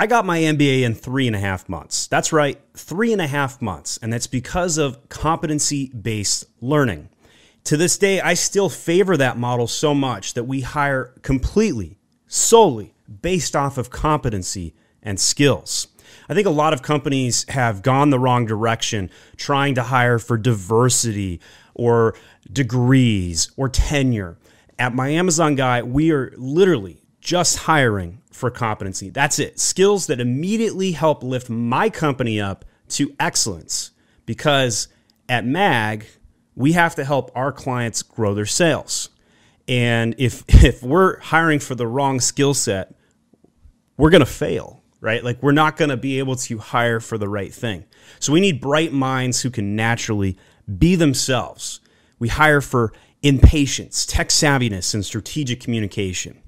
I got my MBA in three and a half months. That's right, three and a half months. And that's because of competency based learning. To this day, I still favor that model so much that we hire completely, solely based off of competency and skills. I think a lot of companies have gone the wrong direction trying to hire for diversity or degrees or tenure. At my Amazon guy, we are literally just hiring for competency. That's it. Skills that immediately help lift my company up to excellence because at MAG, we have to help our clients grow their sales. And if if we're hiring for the wrong skill set, we're going to fail, right? Like we're not going to be able to hire for the right thing. So we need bright minds who can naturally be themselves. We hire for impatience, tech savviness, and strategic communication.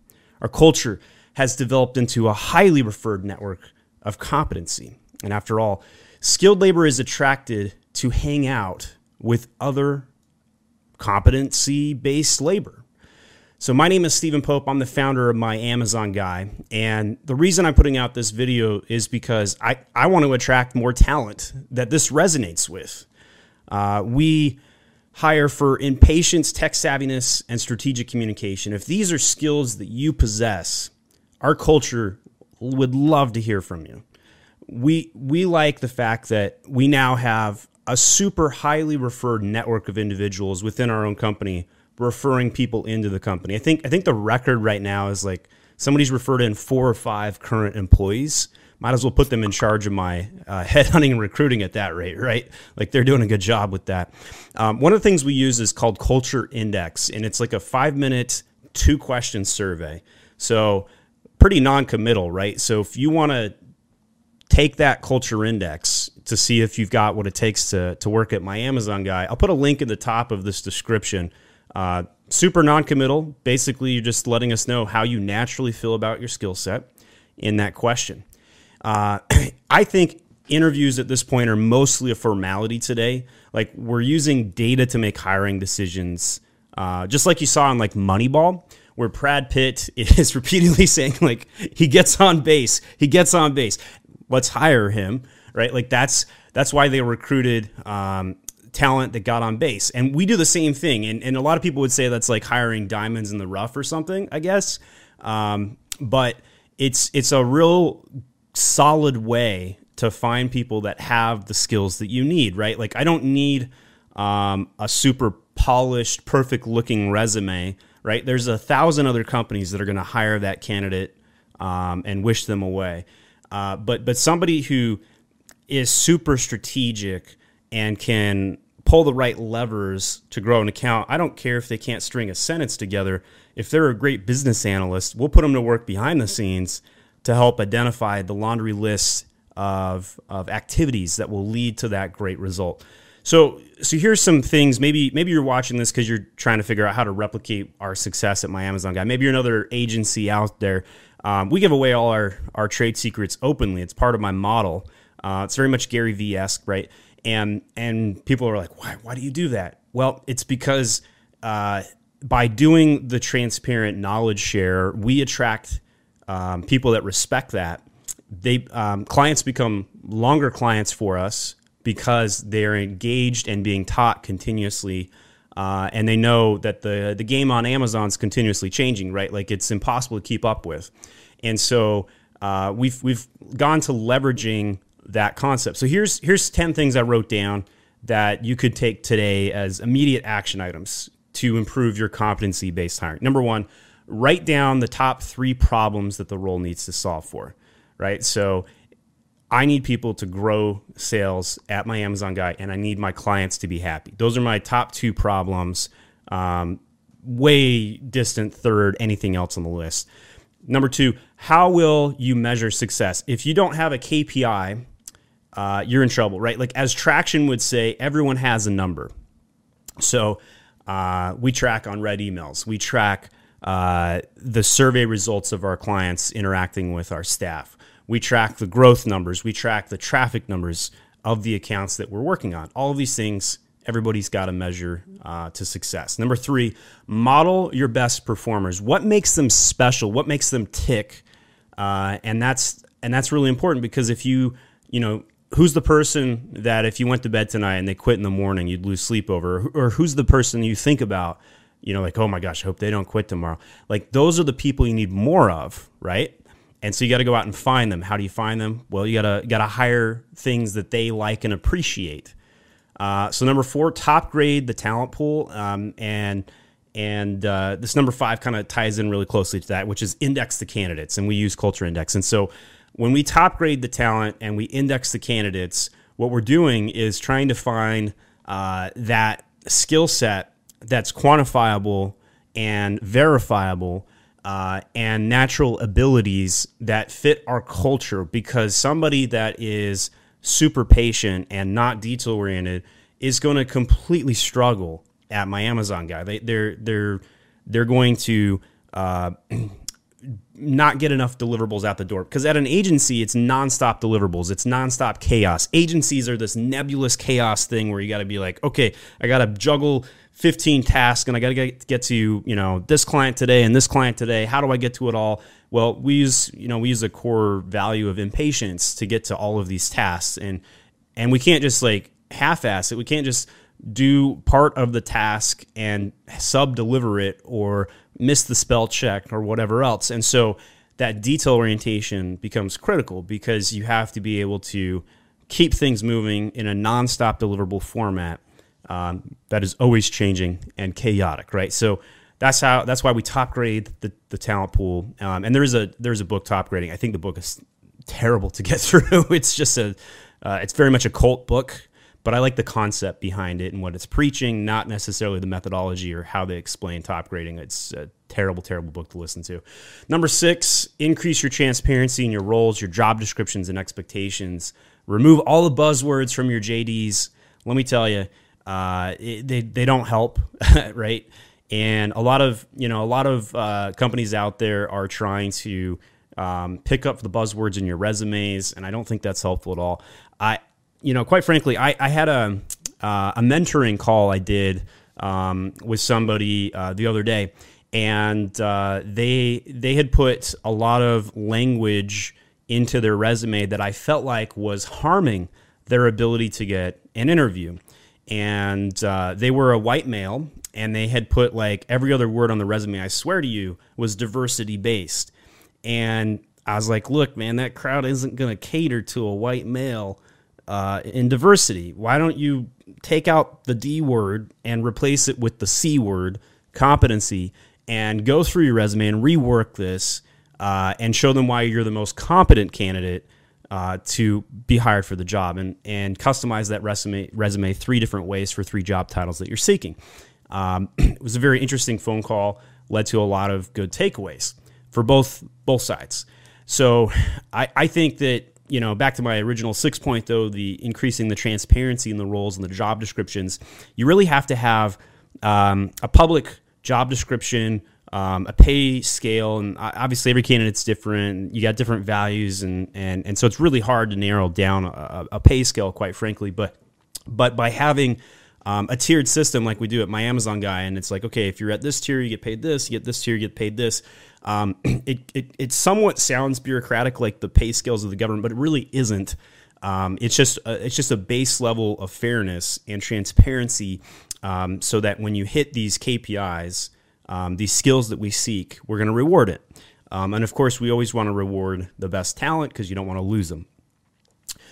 Our culture has developed into a highly referred network of competency. And after all, skilled labor is attracted to hang out with other competency based labor. So, my name is Stephen Pope. I'm the founder of my Amazon guy. And the reason I'm putting out this video is because I, I want to attract more talent that this resonates with. Uh, we hire for impatience, tech savviness, and strategic communication. If these are skills that you possess, our culture would love to hear from you. We we like the fact that we now have a super highly referred network of individuals within our own company referring people into the company. I think I think the record right now is like somebody's referred in four or five current employees. Might as well put them in charge of my uh, headhunting and recruiting at that rate, right? Like they're doing a good job with that. Um, one of the things we use is called Culture Index, and it's like a five minute, two question survey. So pretty non-committal, right? So if you want to take that culture index to see if you've got what it takes to to work at my Amazon guy, I'll put a link in the top of this description. Uh, super non-committal. Basically, you're just letting us know how you naturally feel about your skill set in that question. Uh, I think interviews at this point are mostly a formality today. Like we're using data to make hiring decisions, uh, just like you saw in like Moneyball where Brad Pitt is repeatedly saying like he gets on base, he gets on base. Let's hire him, right? Like that's that's why they recruited um, talent that got on base, and we do the same thing. And, and a lot of people would say that's like hiring diamonds in the rough or something, I guess. Um, but it's it's a real solid way to find people that have the skills that you need, right? Like I don't need um, a super polished, perfect looking resume right? There's a thousand other companies that are going to hire that candidate um, and wish them away. Uh, but but somebody who is super strategic and can pull the right levers to grow an account. I don't care if they can't string a sentence together. If they're a great business analyst, we'll put them to work behind the scenes to help identify the laundry list of, of activities that will lead to that great result. So, so here's some things. Maybe maybe you're watching this because you're trying to figure out how to replicate our success at my Amazon guy. Maybe you're another agency out there. Um, we give away all our our trade secrets openly. It's part of my model. Uh, it's very much Gary Vee esque, right? And and people are like, why why do you do that? Well, it's because uh, by doing the transparent knowledge share, we attract um, people that respect that. They um, clients become longer clients for us because they're engaged and being taught continuously. Uh, and they know that the the game on Amazon's continuously changing, right? Like it's impossible to keep up with, and so uh, we've we've gone to leveraging that concept. So here's here's ten things I wrote down that you could take today as immediate action items to improve your competency based hiring. Number one, write down the top three problems that the role needs to solve for. Right, so I need people to grow sales at my Amazon guy, and I need my clients to be happy. Those are my top two problems. Um, way distant third, anything else on the list. Number two, how will you measure success? If you don't have a KPI, uh, you're in trouble, right? Like as Traction would say, everyone has a number. So uh, we track on red emails. We track uh, the survey results of our clients interacting with our staff. We track the growth numbers. We track the traffic numbers of the accounts that we're working on. All of these things, everybody's got to measure uh, to success. Number three, model your best performers. What makes them special? What makes them tick? Uh, and that's and that's really important because if you, you know, who's the person that if you went to bed tonight and they quit in the morning, you'd lose sleep over, or who's the person you think about, you know, like, oh my gosh, I hope they don't quit tomorrow. Like those are the people you need more of, right? And so you got to go out and find them. How do you find them? Well, you got to got to hire things that they like and appreciate. Uh, so number four, top grade the talent pool, um, and and uh, this number five kind of ties in really closely to that, which is index the candidates, and we use Culture Index. And so when we top grade the talent and we index the candidates, what we're doing is trying to find uh, that skill set that's quantifiable and verifiable uh, and natural abilities that fit our culture because somebody that is super patient and not detail oriented is going to completely struggle at my Amazon guy. They, they're they're they're going to uh, not get enough deliverables out the door. Because at an agency it's nonstop deliverables. It's nonstop chaos. Agencies are this nebulous chaos thing where you got to be like okay i got to juggle 15 tasks and i got to get, to you know this client today and this client today. How do i get to it all? Well we use you know we use a core value of impatience to get to all of these tasks. And and we can't just like half-ass it. We can't just do part of the task and sub deliver it or miss the spell check or whatever else. And so that detail orientation becomes critical because you have to be able to keep things moving in a nonstop deliverable format um, that is always changing and chaotic, right? So that's how that's why we top grade the, the talent pool. Um, and there's a there's a book top grading. I think the book is terrible to get through. it's just a uh, it's very much a cult book but I like the concept behind it and what it's preaching, not necessarily the methodology or how they explain top grading. It's a terrible, terrible book to listen to. Number six, increase your transparency in your roles, your job descriptions, and expectations. Remove all the buzzwords from your JDs. Let me tell you, uh, it, they, they don't help, right? And a lot of you know a lot of uh, companies out there are trying to um, pick up the buzzwords in your resumes, and I don't think that's helpful at all. I you know, quite frankly, I, I had a uh, a mentoring call I did um, with somebody uh, the other day, and uh, they they had put a lot of language into their resume that I felt like was harming their ability to get an interview. And uh, they were a white male, and they had put like every other word on the resume. I swear to you, was diversity based, and I was like, look, man, that crowd isn't going to cater to a white male uh, in diversity. Why don't you take out the D word and replace it with the C word, competency, and go through your resume and rework this uh, and show them why you're the most competent candidate uh, to be hired for the job and, and customize that resume, resume three different ways for three job titles that you're seeking. Um, it was a very interesting phone call, led to a lot of good takeaways for both both sides. So I, I think that you know, back to my original six point though, the increasing the transparency in the roles and the job descriptions, you really have to have um, a public job description, um, a pay scale, and obviously every candidate's different. You got different values, and and and so it's really hard to narrow down a, a pay scale, quite frankly. But but by having um, a tiered system like we do at my Amazon guy, and it's like, okay, if you're at this tier, you get paid this. You get this tier, you get paid this. Um, it, it, it somewhat sounds bureaucratic, like the pay scales of the government, but it really isn't. Um, it's just a, it's just a base level of fairness and transparency, um, so that when you hit these KPIs, um, these skills that we seek, we're going to reward it. Um, and of course, we always want to reward the best talent because you don't want to lose them.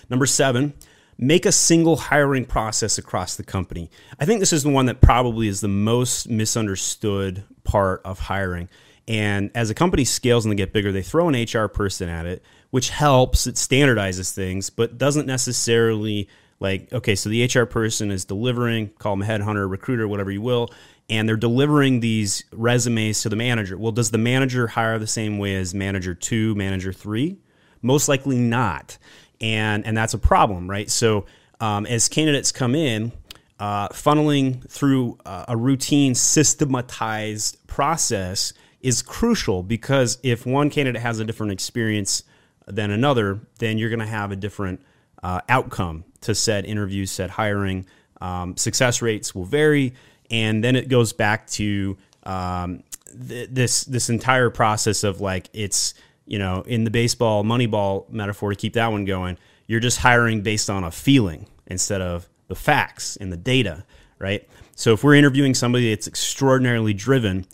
Number seven, make a single hiring process across the company. I think this is the one that probably is the most misunderstood part of hiring. And as a company scales and they get bigger, they throw an HR person at it, which helps. It standardizes things, but doesn't necessarily like, okay, so the HR person is delivering, call them headhunter, recruiter, whatever you will, and they're delivering these resumes to the manager. Well, does the manager hire the same way as manager two, manager three? Most likely not. And, and that's a problem, right? So um, as candidates come in, uh, funneling through a routine, systematized process is crucial because if one candidate has a different experience than another, then you're going to have a different uh, outcome to said interview, said hiring. Um, success rates will vary, and then it goes back to um, th- this this entire process of like it's you know, in the baseball Moneyball metaphor to keep that one going, you're just hiring based on a feeling instead of the facts and the data, right? So if we're interviewing somebody that's extraordinarily driven,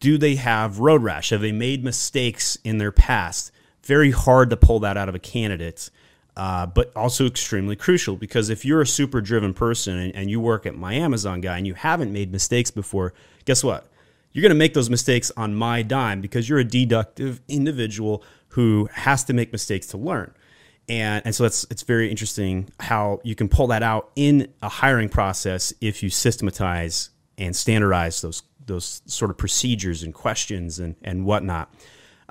do they have road rash? Have they made mistakes in their past? Very hard to pull that out of a candidate, uh, but also extremely crucial because if you're a super driven person and, and you work at my Amazon guy and you haven't made mistakes before, guess what? You're going to make those mistakes on my dime because you're a deductive individual who has to make mistakes to learn and and so that's it's very interesting how you can pull that out in a hiring process if you systematize and standardize those those sort of procedures and questions and and whatnot.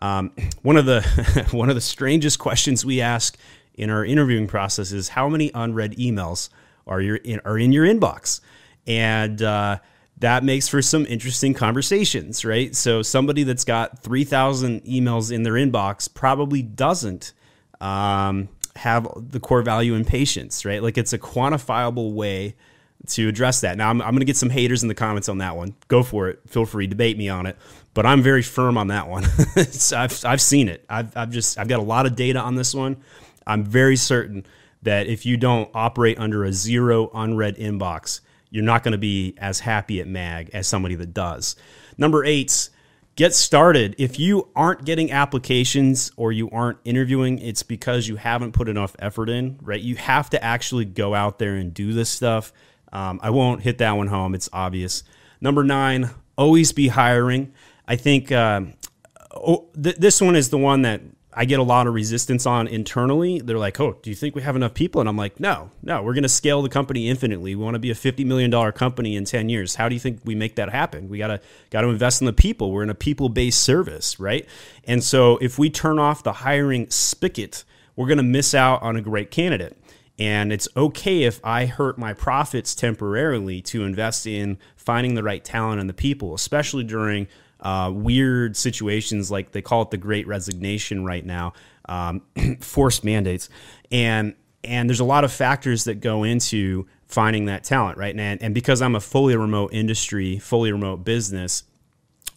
Um, one of the one of the strangest questions we ask in our interviewing process is how many unread emails are your in, are in your inbox, and uh, that makes for some interesting conversations, right? So somebody that's got three thousand emails in their inbox probably doesn't um, have the core value in patience, right? Like it's a quantifiable way to address that. Now, I'm, I'm going to get some haters in the comments on that one. Go for it. Feel free, to debate me on it. But I'm very firm on that one. I've, I've seen it. I've, I've just I've got a lot of data on this one. I'm very certain that if you don't operate under a zero unread inbox, you're not going to be as happy at MAG as somebody that does. Number eight, get started. If you aren't getting applications or you aren't interviewing, it's because you haven't put enough effort in, right? You have to actually go out there and do this stuff. Um, I won't hit that one home, it's obvious. Number nine, always be hiring. I think uh, oh, th- this one is the one that I get a lot of resistance on internally. They're like, "Oh, do you think we have enough people?" And I'm like, "No, no. We're going to scale the company infinitely. We want to be a 50 million dollar company in 10 years. How do you think we make that happen? We gotta got to invest in the people. We're in a people based service, right? And so if we turn off the hiring spigot, we're going to miss out on a great candidate. And it's okay if I hurt my profits temporarily to invest in finding the right talent and the people, especially during uh, weird situations like they call it the Great Resignation right now, um, forced mandates, and and there's a lot of factors that go into finding that talent, right? And and because I'm a fully remote industry, fully remote business,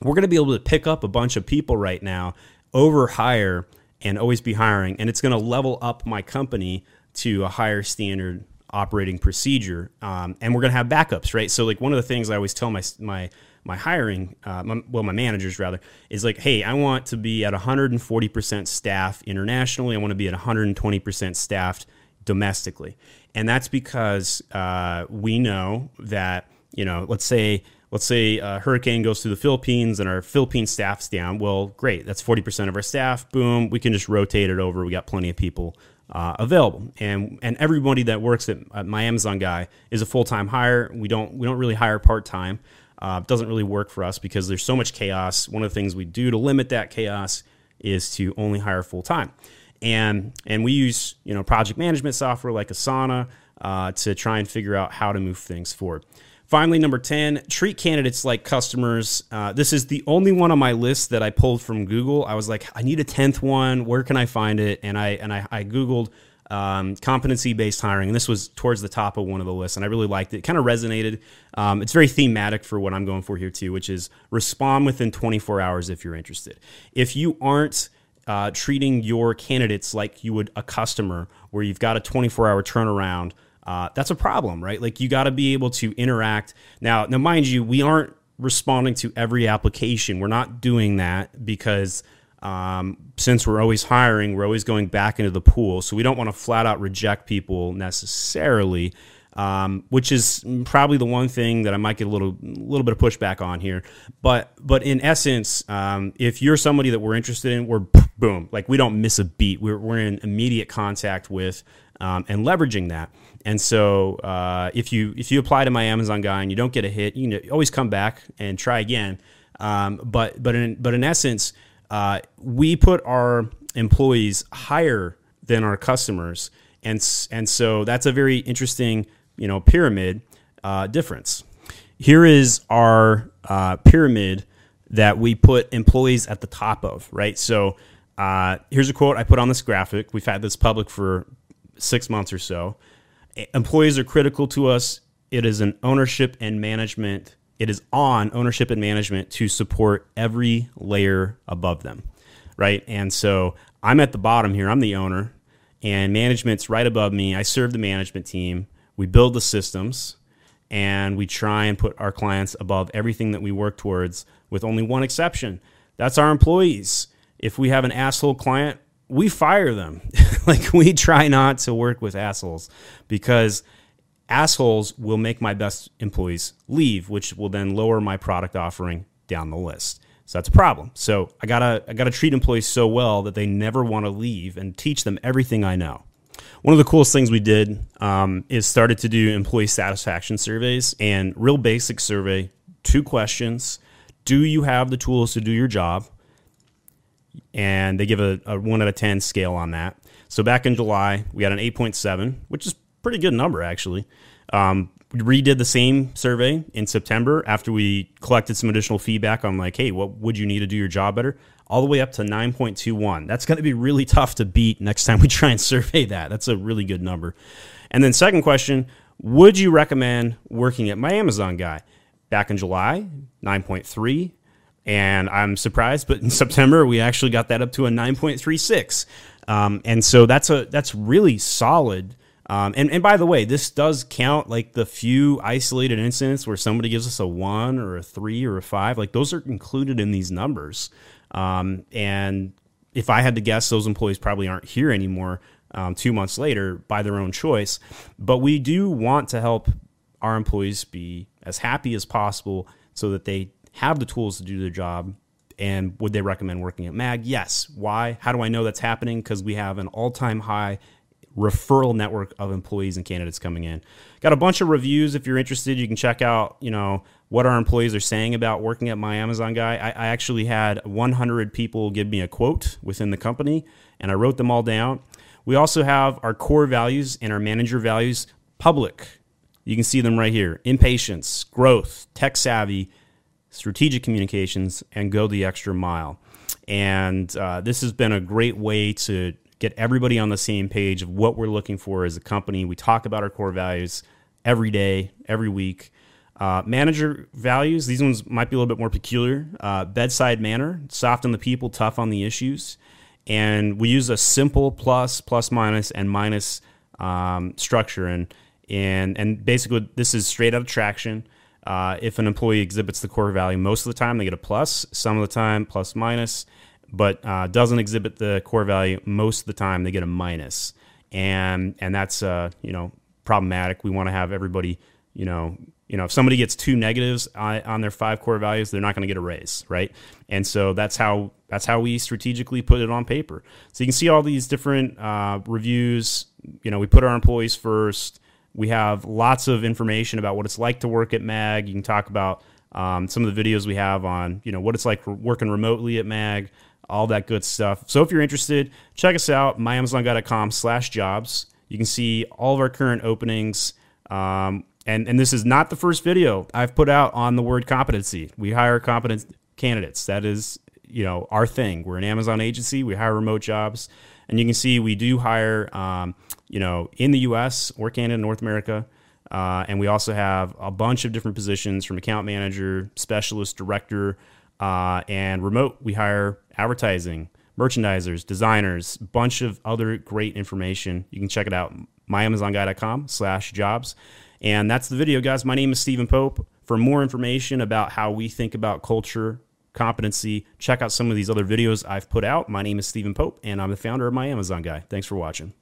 we're going to be able to pick up a bunch of people right now, over hire, and always be hiring, and it's going to level up my company to a higher standard operating procedure, um, and we're going to have backups, right? So like one of the things I always tell my my my hiring, uh, my, well, my managers rather, is like, hey, I want to be at 140% staff internationally. I want to be at 120% staffed domestically. And that's because uh, we know that, you know, let's say, let's say a hurricane goes through the Philippines and our Philippine staff's down. Well, great. That's 40% of our staff. Boom. We can just rotate it over. We got plenty of people uh, available. And and everybody that works at, at my Amazon guy is a full time hire. We don't we don't really hire part time. Uh, doesn't really work for us because there's so much chaos. One of the things we do to limit that chaos is to only hire full time, and and we use you know project management software like Asana uh, to try and figure out how to move things forward. Finally, number 10, treat candidates like customers. Uh, this is the only one on my list that I pulled from Google. I was like, I need a 10th one. Where can I find it? And I, and I, I Googled um, competency based hiring. And this was towards the top of one of the lists. And I really liked it. It kind of resonated. Um, it's very thematic for what I'm going for here, too, which is respond within 24 hours if you're interested. If you aren't uh, treating your candidates like you would a customer, where you've got a 24 hour turnaround, uh, that's a problem, right? Like you got to be able to interact. Now, now, mind you, we aren't responding to every application. We're not doing that because um, since we're always hiring, we're always going back into the pool. So we don't want to flat out reject people necessarily, um, which is probably the one thing that I might get a little little bit of pushback on here. But but in essence, um, if you're somebody that we're interested in, we're boom, like we don't miss a beat. We're we're in immediate contact with um, and leveraging that. And so uh, if you if you apply to my Amazon guy and you don't get a hit, you always come back and try again. Um, but but in but in essence uh, we put our employees higher than our customers, and and so that's a very interesting you know pyramid uh, difference. Here is our uh, pyramid that we put employees at the top of, right? So uh, here's a quote I put on this graphic. We've had this public for six months or so. Employees are critical to us. It is an ownership and management it is on ownership and management to support every layer above them right? And so I'm at the bottom here. I'm the owner, and management's right above me. I serve the management team. We build the systems, and we try and put our clients above everything that we work towards, with only one exception. That's our employees. If we have an asshole client, we fire them. like we try not to work with assholes because assholes will make my best employees leave, which will then lower my product offering down the list. So that's a problem. So I gotta I gotta treat employees so well that they never want to leave and teach them everything I know. One of the coolest things we did um, is started to do employee satisfaction surveys and real basic survey. Two questions: Do you have the tools to do your job? And they give a, a one out of ten scale on that. So back in July, we had an eight point seven, which is pretty good number actually. Um, we redid the same survey in September after we collected some additional feedback on like, hey, what would you need to do your job better? All the way up to 9.21. That's going to be really tough to beat next time we try and survey that. That's a really good number. And then second question, would you recommend working at my Amazon guy? Back in July, 9.3. And I'm surprised, but in September we actually got that up to a 9.36. Um, and so that's a that's really solid um, and, and by the way, this does count like the few isolated incidents where somebody gives us a one or a three or a five. Like those are included in these numbers. Um, and if I had to guess, those employees probably aren't here anymore um, two months later by their own choice. But we do want to help our employees be as happy as possible so that they have the tools to do their job. And would they recommend working at MAG? Yes. Why? How do I know that's happening? Because we have an all time high referral network of employees and candidates coming in. Got a bunch of reviews. If you're interested, you can check out, you know, what our employees are saying about working at my Amazon guy. I, I actually had 100 people give me a quote within the company, and I wrote them all down. We also have our core values and our manager values public. You can see them right here impatience, growth, tech savvy, strategic communications, and go the extra mile. And uh, this has been a great way to get everybody on the same page of what we're looking for as a company. We talk about our core values every day, every week. Uh, manager values, these ones might be a little bit more peculiar. Uh, bedside manner, soft on the people, tough on the issues. And we use a simple plus, plus minus, and minus um, structure. And, and, and basically, this is straight out of traction. Uh, if an employee exhibits the core value, most of the time they get a plus, some of the time plus minus but uh, doesn't exhibit the core value, most of the time they get a minus, and and that's uh, you know problematic. We want to have everybody, you know, you know, if somebody gets two negatives on, their five core values, they're not going to get a raise, right? And so that's how that's how we strategically put it on paper. So you can see all these different uh, reviews. You know, we put our employees first. We have lots of information about what it's like to work at Mag. You can talk about um, some of the videos we have on, you know, what it's like working remotely at Mag all that good stuff. So if you're interested, check us out, myamazonguy.com slash jobs. You can see all of our current openings. Um, and, and this is not the first video I've put out on the word competency. We hire competent candidates. That is, you know, our thing. We're an Amazon agency. We hire remote jobs. And you can see we do hire, um, you know, in the U.S. or Canada, North America. Uh, and we also have a bunch of different positions from account manager, specialist, director, uh, and remote, we hire advertising, merchandisers, designers, bunch of other great information. You can check it out, myamazonguy.com slash jobs. And that's the video, guys. My name is Stephen Pope. For more information about how we think about culture, competency, check out some of these other videos I've put out. My name is Stephen Pope, and I'm the founder of My Amazon Guy. Thanks for watching.